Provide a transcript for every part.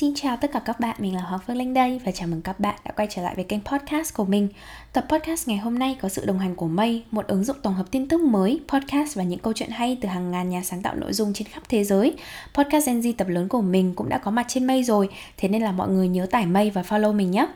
Xin chào tất cả các bạn, mình là Hoàng Phương Linh đây và chào mừng các bạn đã quay trở lại với kênh podcast của mình. Tập podcast ngày hôm nay có sự đồng hành của Mây, một ứng dụng tổng hợp tin tức mới, podcast và những câu chuyện hay từ hàng ngàn nhà sáng tạo nội dung trên khắp thế giới. Podcast Gen Z tập lớn của mình cũng đã có mặt trên Mây rồi, thế nên là mọi người nhớ tải Mây và follow mình nhé.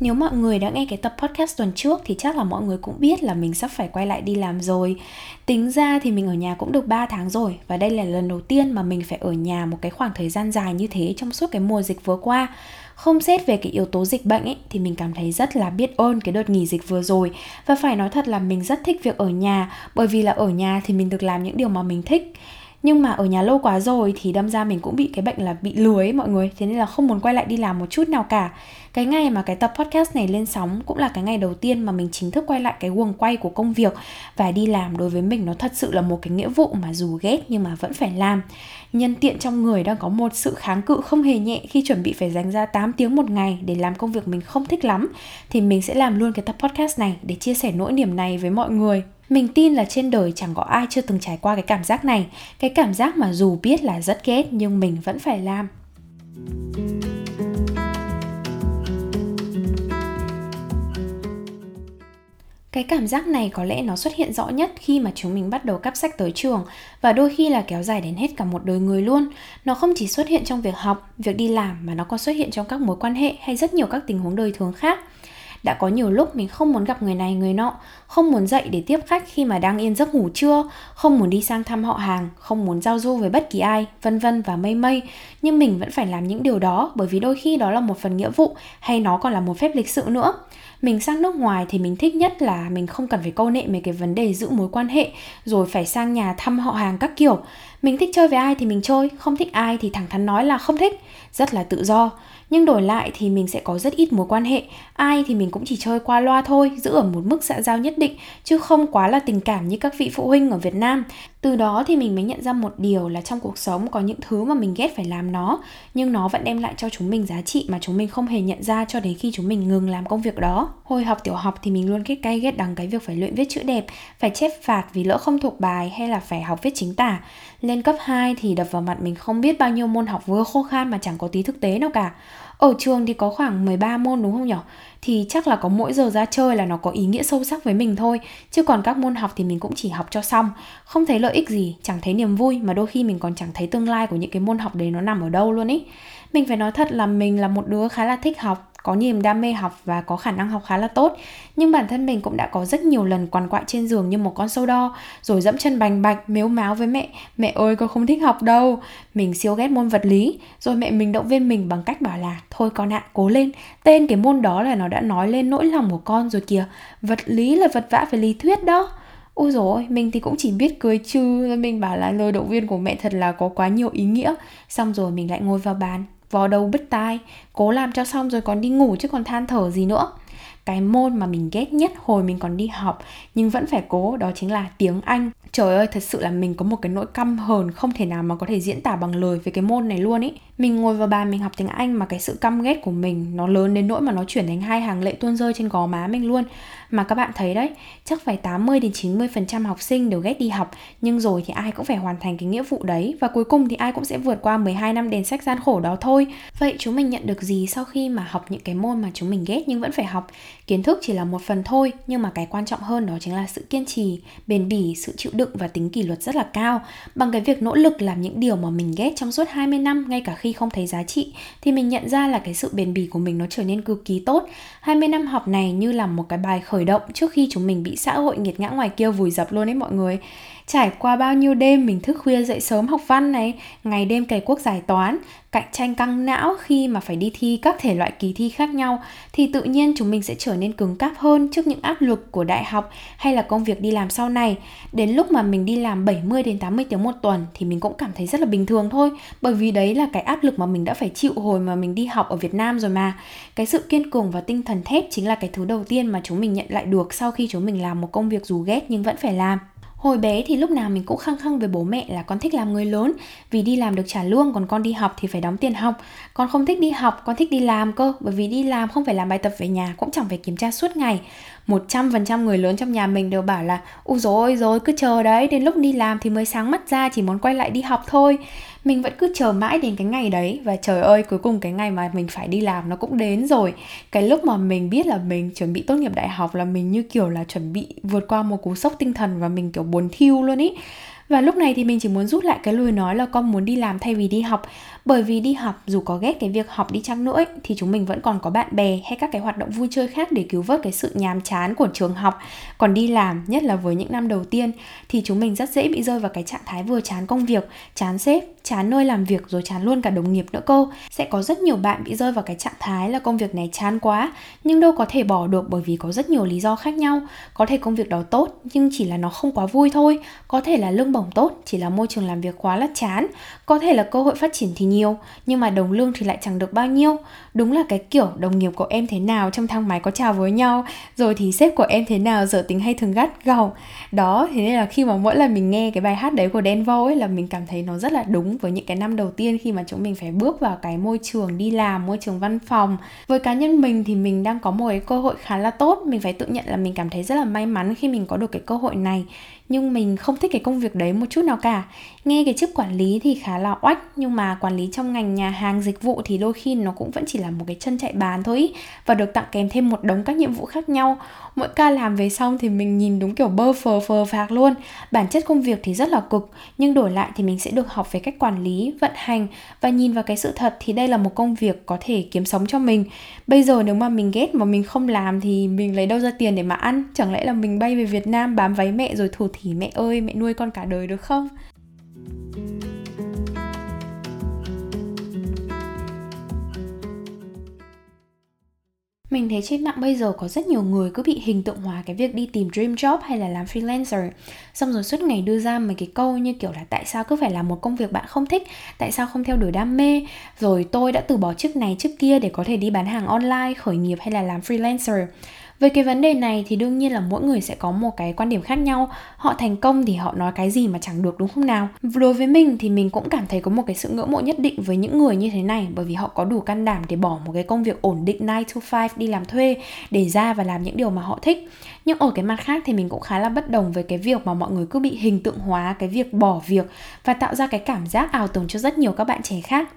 Nếu mọi người đã nghe cái tập podcast tuần trước thì chắc là mọi người cũng biết là mình sắp phải quay lại đi làm rồi. Tính ra thì mình ở nhà cũng được 3 tháng rồi và đây là lần đầu tiên mà mình phải ở nhà một cái khoảng thời gian dài như thế trong suốt cái mùa dịch vừa qua. Không xét về cái yếu tố dịch bệnh ấy, thì mình cảm thấy rất là biết ơn cái đợt nghỉ dịch vừa rồi và phải nói thật là mình rất thích việc ở nhà, bởi vì là ở nhà thì mình được làm những điều mà mình thích nhưng mà ở nhà lâu quá rồi thì đâm ra mình cũng bị cái bệnh là bị lười ấy mọi người. Thế nên là không muốn quay lại đi làm một chút nào cả. Cái ngày mà cái tập podcast này lên sóng cũng là cái ngày đầu tiên mà mình chính thức quay lại cái guồng quay của công việc và đi làm đối với mình nó thật sự là một cái nghĩa vụ mà dù ghét nhưng mà vẫn phải làm. Nhân tiện trong người đang có một sự kháng cự không hề nhẹ khi chuẩn bị phải dành ra 8 tiếng một ngày để làm công việc mình không thích lắm, thì mình sẽ làm luôn cái tập podcast này để chia sẻ nỗi niềm này với mọi người mình tin là trên đời chẳng có ai chưa từng trải qua cái cảm giác này. Cái cảm giác mà dù biết là rất ghét, nhưng mình vẫn phải làm. Cái cảm giác này có lẽ nó xuất hiện rõ nhất khi mà chúng mình bắt đầu cắp sách tới trường, và đôi khi là kéo dài đến hết cả một đời người luôn. Nó không chỉ xuất hiện trong việc học, việc đi làm mà nó còn xuất hiện trong các mối quan hệ hay rất nhiều các tình huống đời thường khác đã có nhiều lúc mình không muốn gặp người này, người nọ. Không muốn dậy để tiếp khách khi mà đang yên giấc ngủ trưa. Không muốn đi sang thăm họ hàng, không muốn giao du với bất kỳ ai, vân vân và mây mây. Nhưng mình vẫn phải làm những điều đó, bởi vì đôi khi đó là một phần nghĩa vụ, hay nó còn là một phép lịch sự nữa mình sang nước ngoài thì mình thích nhất là mình không cần phải câu nệ mấy cái vấn đề giữ mối quan hệ, rồi phải sang nhà thăm họ hàng các kiểu. Mình thích chơi với ai thì mình chơi, không thích ai thì thẳng thắn nói là không thích, rất là tự do. Nhưng đổi lại thì mình sẽ có rất ít mối quan hệ, ai thì mình cũng chỉ chơi qua loa thôi, giữ ở một mức xã giao nhất định, chứ không quá là tình cảm như các vị phụ huynh ở việt nam. Từ đó thì mình mới nhận ra một điều là trong cuộc sống có những thứ mà mình ghét phải làm nó, nhưng nó vẫn đem lại cho chúng mình giá trị mà chúng mình không hề nhận ra cho đến khi chúng mình ngừng làm công việc đó hồi học tiểu học thì mình luôn ghét cay ghét đắng cái việc phải luyện viết chữ đẹp phải chép phạt vì lỡ không thuộc bài hay là phải học viết chính tả. Lên cấp 2 thì đập vào mặt mình không biết bao nhiêu môn học vừa khô khan mà chẳng có tí thực tế nào cả. Ở trường thì có khoảng 13 môn đúng không nhỉ? Thì chắc là có mỗi giờ ra chơi là nó có ý nghĩa sâu sắc với mình thôi Chứ còn các môn học thì mình cũng chỉ học cho xong. Không thấy lợi ích gì, chẳng thấy niềm vui Mà đôi khi mình còn chẳng thấy tương lai của những cái môn học đấy nó nằm ở đâu luôn ý. Mình phải nói thật là mình là một đứa khá là thích học có niềm đam mê học và có khả năng học khá là tốt. Nhưng bản thân mình cũng đã có rất nhiều lần quằn quại trên giường như một con sâu đo rồi dẫm chân bành bạch mếu máo với mẹ. Mẹ ơi con không thích học đâu. Mình siêu ghét môn vật lý. Rồi mẹ mình động viên mình bằng cách bảo là thôi con ạ à, cố lên. Tên cái môn đó là nó đã nói lên nỗi lòng của con rồi kìa. Vật lý là vật vã về lý thuyết đó. Ôi rồi mình thì cũng chỉ biết cười chứ Mình bảo là lời động viên của mẹ thật là có quá nhiều ý nghĩa. Xong rồi mình lại ngồi vào bàn vò đầu bứt tai, cố làm cho xong rồi còn đi ngủ chứ còn than thở gì nữa cái môn mà mình ghét nhất hồi mình còn đi học nhưng vẫn phải cố đó chính là tiếng Anh. Trời ơi, thật sự là mình có một cái nỗi căm hờn không thể nào mà có thể diễn tả bằng lời về cái môn này luôn ý. Mình ngồi vào bàn mình học tiếng Anh mà cái sự căm ghét của mình nó lớn đến nỗi mà nó chuyển thành hai hàng lệ tuôn rơi trên gò má mình luôn. Mà các bạn thấy đấy, chắc phải 80 đến 90% học sinh đều ghét đi học, nhưng rồi thì ai cũng phải hoàn thành cái nghĩa vụ đấy và cuối cùng thì ai cũng sẽ vượt qua 12 năm đèn sách gian khổ đó thôi. Vậy chúng mình nhận được gì sau khi mà học những cái môn mà chúng mình ghét nhưng vẫn phải học? Kiến thức chỉ là một phần thôi, nhưng mà cái quan trọng hơn đó chính là sự kiên trì, bền bỉ, sự chịu đựng và tính kỷ luật rất là cao. Bằng cái việc nỗ lực làm những điều mà mình ghét trong suốt 20 năm, ngay cả khi không thấy giá trị, thì mình nhận ra là cái sự bền bỉ của mình nó trở nên cực kỳ tốt. 20 năm học này như là một cái bài khởi động trước khi chúng mình bị xã hội nghiệt ngã ngoài kia vùi dập luôn ấy mọi người Trải qua bao nhiêu đêm mình thức khuya dậy sớm học văn này, ngày đêm cày quốc giải toán, cạnh tranh căng não khi mà phải đi thi các thể loại kỳ thi khác nhau thì tự nhiên chúng mình sẽ trở nên cứng cáp hơn trước những áp lực của đại học hay là công việc đi làm sau này. Đến lúc mà mình đi làm 70 đến 80 tiếng một tuần thì mình cũng cảm thấy rất là bình thường thôi, bởi vì đấy là cái áp lực mà mình đã phải chịu hồi mà mình đi học ở Việt Nam rồi mà. Cái sự kiên cường và tinh thần thép chính là cái thứ đầu tiên mà chúng mình nhận lại được sau khi chúng mình làm một công việc dù ghét nhưng vẫn phải làm. Hồi bé thì lúc nào mình cũng khăng khăng với bố mẹ là con thích làm người lớn. Vì đi làm được trả lương còn con đi học thì phải đóng tiền học. Con không thích đi học, con thích đi làm cơ. Bởi vì đi làm không phải làm bài tập về nhà cũng chẳng phải kiểm tra suốt ngày. 100% người lớn trong nhà mình đều bảo là u dồi rồi cứ chờ đấy, Đến lúc đi làm thì mới sáng mắt ra, chỉ muốn quay lại đi học thôi. Mình vẫn cứ chờ mãi đến cái ngày đấy Và trời ơi, cuối cùng cái ngày mà mình phải đi làm nó cũng đến rồi. Cái lúc mà mình biết là mình chuẩn bị tốt nghiệp đại học Là mình như kiểu là chuẩn bị vượt qua một cú sốc tinh thần Và mình kiểu buồn thiêu luôn ý. Và lúc này thì mình chỉ muốn rút lại cái lời nói là con muốn đi làm thay vì đi học bởi vì đi học dù có ghét cái việc học đi chăng nữa ấy, thì chúng mình vẫn còn có bạn bè hay các cái hoạt động vui chơi khác để cứu vớt cái sự nhàm chán của trường học. Còn đi làm nhất là với những năm đầu tiên thì chúng mình rất dễ bị rơi vào cái trạng thái vừa chán công việc chán sếp chán nơi làm việc rồi chán luôn cả đồng nghiệp nữa cô. Sẽ có rất nhiều bạn bị rơi vào cái trạng thái là công việc này chán quá nhưng đâu có thể bỏ được bởi vì có rất nhiều lý do khác nhau. Có thể công việc đó tốt nhưng chỉ là nó không quá vui thôi. Có thể là lương bổng tốt chỉ là môi trường làm việc quá là chán. Có thể là cơ hội phát triển thì nhiều nhưng mà đồng lương thì lại chẳng được bao nhiêu. Đúng là cái kiểu đồng nghiệp của em thế nào trong thang máy có chào với nhau, rồi thì sếp của em thế nào, dở tính hay thường gắt gỏng. Đó, thế nên là khi mà mỗi lần mình nghe cái bài hát đấy của Denvo ấy là mình cảm thấy nó rất là đúng với những cái năm đầu tiên khi mà chúng mình phải bước vào cái môi trường đi làm, môi trường văn phòng. Với cá nhân mình thì mình đang có một cái cơ hội khá là tốt. Mình phải tự nhận là mình cảm thấy rất là may mắn khi mình có được cái cơ hội này nhưng mình không thích cái công việc đấy một chút nào cả. Nghe cái chức quản lý thì khá là oách, nhưng mà quản lý trong ngành nhà hàng dịch vụ thì đôi khi nó cũng vẫn chỉ là một cái chân chạy bàn thôi và được tặng kèm thêm một đống các nhiệm vụ khác nhau. Mỗi ca làm về xong thì mình nhìn đúng kiểu bơ phờ phờ phạc luôn. Bản chất công việc thì rất là cực, nhưng đổi lại thì mình sẽ được học về cách quản lý, vận hành và nhìn vào cái sự thật thì đây là một công việc có thể kiếm sống cho mình. Bây giờ nếu mà mình ghét mà mình không làm thì mình lấy đâu ra tiền để mà ăn? Chẳng lẽ là mình bay về việt nam, bám váy mẹ rồi thủ thì mẹ ơi mẹ nuôi con cả đời được không? Mình thấy trên mạng bây giờ có rất nhiều người cứ bị hình tượng hóa cái việc đi tìm dream job hay là làm freelancer. Xong rồi suốt ngày đưa ra mấy cái câu như kiểu là tại sao cứ phải làm một công việc bạn không thích? Tại sao không theo đuổi đam mê? Rồi tôi đã từ bỏ chức này chức kia để có thể đi bán hàng online, khởi nghiệp hay là làm freelancer về cái vấn đề này thì đương nhiên là mỗi người sẽ có một cái quan điểm khác nhau. Họ thành công thì họ nói cái gì mà chẳng được, đúng không nào? Đối với mình thì mình cũng cảm thấy có một cái sự ngưỡng mộ nhất định với những người như thế này, bởi vì họ có đủ can đảm để bỏ một cái công việc ổn định 9 to 5 đi làm thuê, để ra và làm những điều mà họ thích. Nhưng ở cái mặt khác thì mình cũng khá là bất đồng với cái việc mà mọi người cứ bị hình tượng hóa, cái việc bỏ việc và tạo ra cái cảm giác ảo tưởng cho rất nhiều các bạn trẻ khác.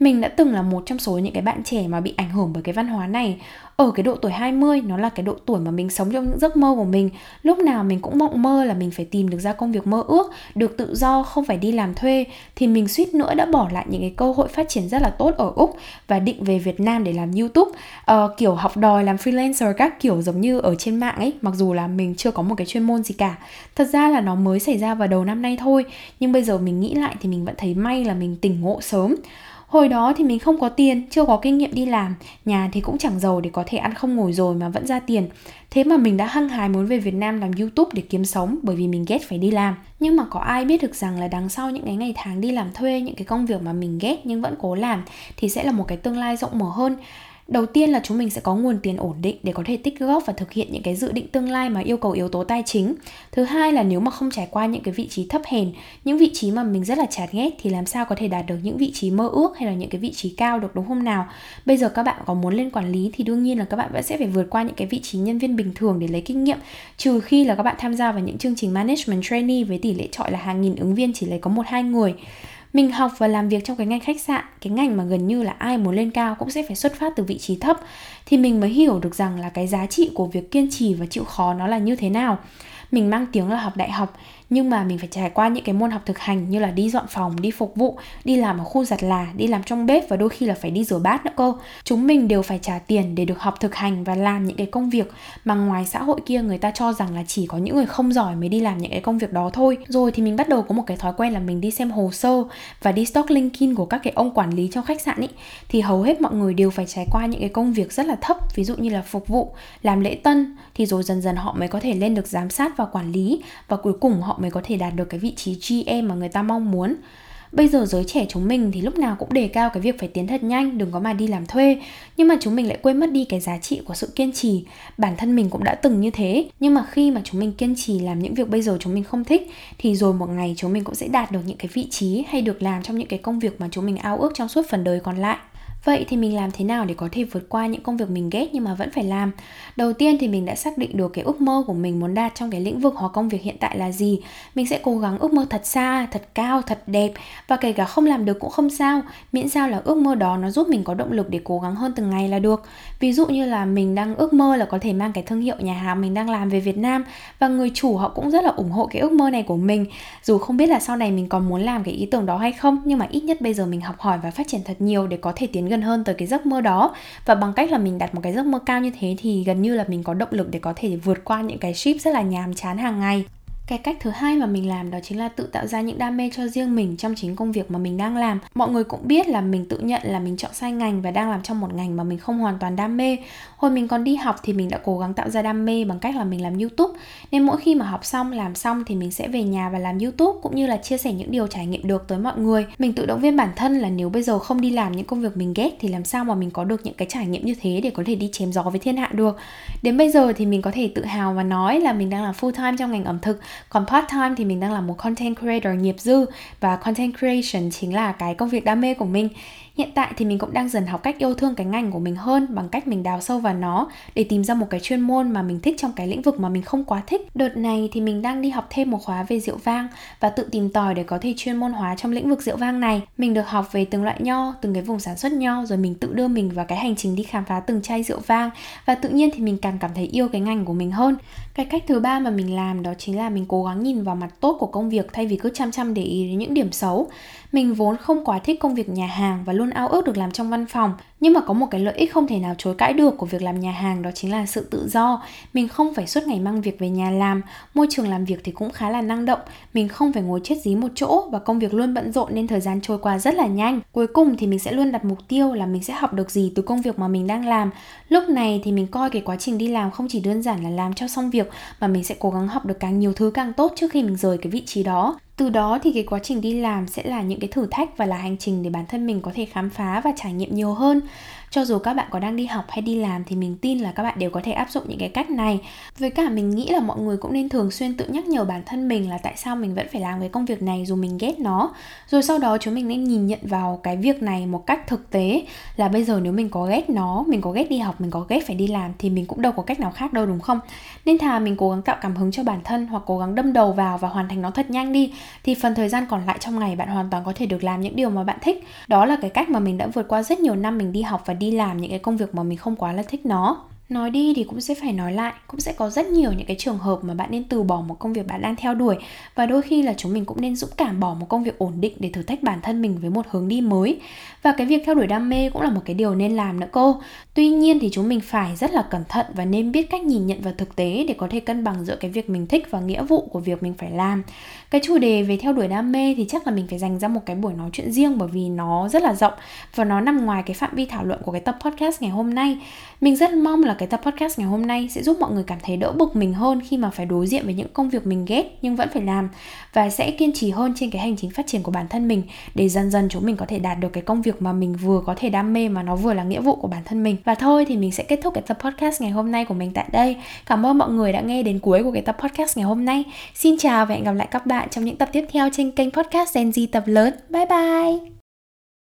Mình đã từng là một trong số những cái bạn trẻ mà bị ảnh hưởng bởi cái văn hóa này ở cái độ tuổi 20 nó là cái độ tuổi mà mình sống trong những giấc mơ của mình. Lúc nào mình cũng mộng mơ là mình phải tìm được ra công việc mơ ước được tự do không phải đi làm thuê. Thì mình suýt nữa đã bỏ lại những cái cơ hội phát triển rất là tốt ở úc và định về việt nam để làm youtube. Uh, kiểu học đòi làm freelancer các kiểu giống như ở trên mạng ấy mặc dù là mình chưa có một cái chuyên môn gì cả. Thật ra là nó mới xảy ra vào đầu năm nay thôi nhưng bây giờ mình nghĩ lại thì mình vẫn thấy may là mình tỉnh ngộ sớm. Hồi đó thì mình không có tiền, chưa có kinh nghiệm đi làm, nhà thì cũng chẳng giàu để có thể ăn không ngồi rồi mà vẫn ra tiền. Thế mà mình đã hăng hái muốn về Việt Nam làm YouTube để kiếm sống bởi vì mình ghét phải đi làm. Nhưng mà có ai biết được rằng là đằng sau những cái ngày tháng đi làm thuê, những cái công việc mà mình ghét nhưng vẫn cố làm thì sẽ là một cái tương lai rộng mở hơn đầu tiên là chúng mình sẽ có nguồn tiền ổn định để có thể tích góp và thực hiện những cái dự định tương lai mà yêu cầu yếu tố tài chính. Thứ hai là nếu mà không trải qua những cái vị trí thấp hèn, những vị trí mà mình rất là chán ghét thì làm sao có thể đạt được những vị trí mơ ước hay là những cái vị trí cao được, đúng không nào? Bây giờ các bạn có muốn lên quản lý thì đương nhiên là các bạn vẫn sẽ phải vượt qua những cái vị trí nhân viên bình thường để lấy kinh nghiệm. Trừ khi là các bạn tham gia vào những chương trình management trainee với tỷ lệ chọi là hàng nghìn ứng viên chỉ lấy có một hai người mình học và làm việc trong cái ngành khách sạn, cái ngành mà gần như là ai muốn lên cao cũng sẽ phải xuất phát từ vị trí thấp. Thì mình mới hiểu được rằng là cái giá trị của việc kiên trì và chịu khó nó là như thế nào mình mang tiếng là học đại học, nhưng mà mình phải trải qua những cái môn học thực hành như là đi dọn phòng, đi phục vụ, đi làm ở khu giặt là, đi làm trong bếp và đôi khi là phải đi rửa bát nữa cô chúng mình đều phải trả tiền để được học thực hành và làm những cái công việc mà ngoài xã hội kia người ta cho rằng là chỉ có những người không giỏi mới đi làm những cái công việc đó thôi. Rồi thì mình bắt đầu có một cái thói quen là mình đi xem hồ sơ và đi stock linkedin của các cái ông quản lý trong khách sạn ý. Thì hầu hết mọi người đều phải trải qua những cái công việc rất là thấp, ví dụ như là phục vụ, làm lễ tân thì rồi dần dần họ mới có thể lên được giám sát và quản lý và cuối cùng họ mới có thể đạt được cái vị trí GM mà người ta mong muốn. Bây giờ giới trẻ chúng mình thì lúc nào cũng đề cao cái việc phải tiến thật nhanh, đừng có mà đi làm thuê. Nhưng mà chúng mình lại quên mất đi cái giá trị của sự kiên trì. Bản thân mình cũng đã từng như thế, nhưng mà khi mà chúng mình kiên trì làm những việc bây giờ chúng mình không thích, thì rồi một ngày chúng mình cũng sẽ đạt được những cái vị trí hay được làm trong những cái công việc mà chúng mình ao ước trong suốt phần đời còn lại. Vậy thì mình làm thế nào để có thể vượt qua những công việc mình ghét nhưng mà vẫn phải làm? Đầu tiên thì mình đã xác định được cái ước mơ của mình muốn đạt trong cái lĩnh vực hoặc công việc hiện tại là gì. Mình sẽ cố gắng ước mơ thật xa, thật cao, thật đẹp và kể cả không làm được cũng không sao, miễn sao là ước mơ đó nó giúp mình có động lực để cố gắng hơn từng ngày là được. Ví dụ như là mình đang ước mơ là có thể mang cái thương hiệu nhà hàng mình đang làm về Việt Nam và người chủ họ cũng rất là ủng hộ cái ước mơ này của mình. Dù không biết là sau này mình còn muốn làm cái ý tưởng đó hay không, nhưng mà ít nhất bây giờ mình học hỏi và phát triển thật nhiều để có thể tiến gần hơn tới cái giấc mơ đó. Và bằng cách là mình đặt một cái giấc mơ cao như thế thì gần như là mình có động lực để có thể vượt qua những cái ship rất là nhàm chán hàng ngày cái cách thứ hai mà mình làm đó chính là tự tạo ra những đam mê cho riêng mình trong chính công việc mà mình đang làm. Mọi người cũng biết là mình tự nhận là mình chọn sai ngành và đang làm trong một ngành mà mình không hoàn toàn đam mê. Hồi mình còn đi học thì mình đã cố gắng tạo ra đam mê bằng cách là mình làm youtube. Nên mỗi khi mà học xong, làm xong thì mình sẽ về nhà và làm youtube cũng như là chia sẻ những điều trải nghiệm được tới mọi người. Mình tự động viên bản thân là nếu bây giờ không đi làm những công việc mình ghét thì làm sao mà mình có được những cái trải nghiệm như thế để có thể đi chém gió với thiên hạ được. Đến bây giờ thì mình có thể tự hào và nói là mình đang làm full time trong ngành ẩm thực còn part time thì mình đang là một content creator nghiệp dư. Và content creation chính là cái công việc đam mê của mình. Hiện tại thì mình cũng đang dần học cách yêu thương cái ngành của mình hơn bằng cách mình đào sâu vào nó để tìm ra một cái chuyên môn mà mình thích trong cái lĩnh vực mà mình không quá thích. Đợt này thì mình đang đi học thêm một khóa về rượu vang và tự tìm tòi để có thể chuyên môn hóa trong lĩnh vực rượu vang này. Mình được học về từng loại nho, từng cái vùng sản xuất nho rồi mình tự đưa mình vào cái hành trình đi khám phá từng chai rượu vang và tự nhiên thì mình càng cảm thấy yêu cái ngành của mình hơn. Cái cách thứ ba mà mình làm đó chính là mình cố gắng nhìn vào mặt tốt của công việc thay vì cứ chăm chăm để ý đến những điểm xấu. Mình vốn không quá thích công việc nhà hàng và luôn ao ước được làm trong văn phòng. Nhưng mà có một cái lợi ích không thể nào chối cãi được của việc làm nhà hàng đó chính là sự tự do. Mình không phải suốt ngày mang việc về nhà làm. Môi trường làm việc thì cũng khá là năng động. Mình không phải ngồi chết dí một chỗ và công việc luôn bận rộn nên thời gian trôi qua rất là nhanh. Cuối cùng thì mình sẽ luôn đặt mục tiêu là mình sẽ học được gì từ công việc mà mình đang làm. Lúc này thì mình coi cái quá trình đi làm không chỉ đơn giản là làm cho xong việc, mà mình sẽ cố gắng học được càng nhiều thứ càng tốt trước khi mình rời cái vị trí đó từ đó thì cái quá trình đi làm sẽ là những cái thử thách và là hành trình để bản thân mình có thể khám phá và trải nghiệm nhiều hơn cho dù các bạn có đang đi học hay đi làm thì mình tin là các bạn đều có thể áp dụng những cái cách này. Với cả mình nghĩ là mọi người cũng nên thường xuyên tự nhắc nhở bản thân mình là tại sao mình vẫn phải làm cái công việc này dù mình ghét nó. Rồi sau đó chúng mình nên nhìn nhận vào cái việc này một cách thực tế là bây giờ nếu mình có ghét nó, mình có ghét đi học, mình có ghét phải đi làm thì mình cũng đâu có cách nào khác đâu, đúng không? Nên thà mình cố gắng tạo cảm hứng cho bản thân hoặc cố gắng đâm đầu vào và hoàn thành nó thật nhanh đi, thì phần thời gian còn lại trong ngày bạn hoàn toàn có thể được làm những điều mà bạn thích. Đó là cái cách mà mình đã vượt qua rất nhiều năm mình đi học và đi làm những cái công việc mà mình không quá là thích nó. Nói đi thì cũng sẽ phải nói lại, cũng sẽ có rất nhiều những cái trường hợp mà bạn nên từ bỏ một công việc bạn đang theo đuổi. Và đôi khi là chúng mình cũng nên dũng cảm bỏ một công việc ổn định để thử thách bản thân mình với một hướng đi mới. Và cái việc theo đuổi đam mê cũng là một cái điều nên làm nữa cô. Tuy nhiên thì chúng mình phải rất là cẩn thận và nên biết cách nhìn nhận vào thực tế để có thể cân bằng giữa cái việc mình thích và nghĩa vụ của việc mình phải làm cái chủ đề về theo đuổi đam mê thì chắc là mình phải dành ra một cái buổi nói chuyện riêng bởi vì nó rất là rộng và nó nằm ngoài cái phạm vi thảo luận của cái tập podcast ngày hôm nay. Mình rất mong là cái tập podcast ngày hôm nay sẽ giúp mọi người cảm thấy đỡ bực mình hơn khi mà phải đối diện với những công việc mình ghét nhưng vẫn phải làm và sẽ kiên trì hơn trên cái hành trình phát triển của bản thân mình để dần dần chúng mình có thể đạt được cái công việc mà mình vừa có thể đam mê mà nó vừa là nghĩa vụ của bản thân mình. Và thôi thì mình sẽ kết thúc cái tập podcast ngày hôm nay của mình tại đây. Cảm ơn mọi người đã nghe đến cuối của cái tập podcast ngày hôm nay. Xin chào và hẹn gặp lại các bạn bạn trong những tập tiếp theo trên kênh podcast Gen Z tập lớn. Bye bye!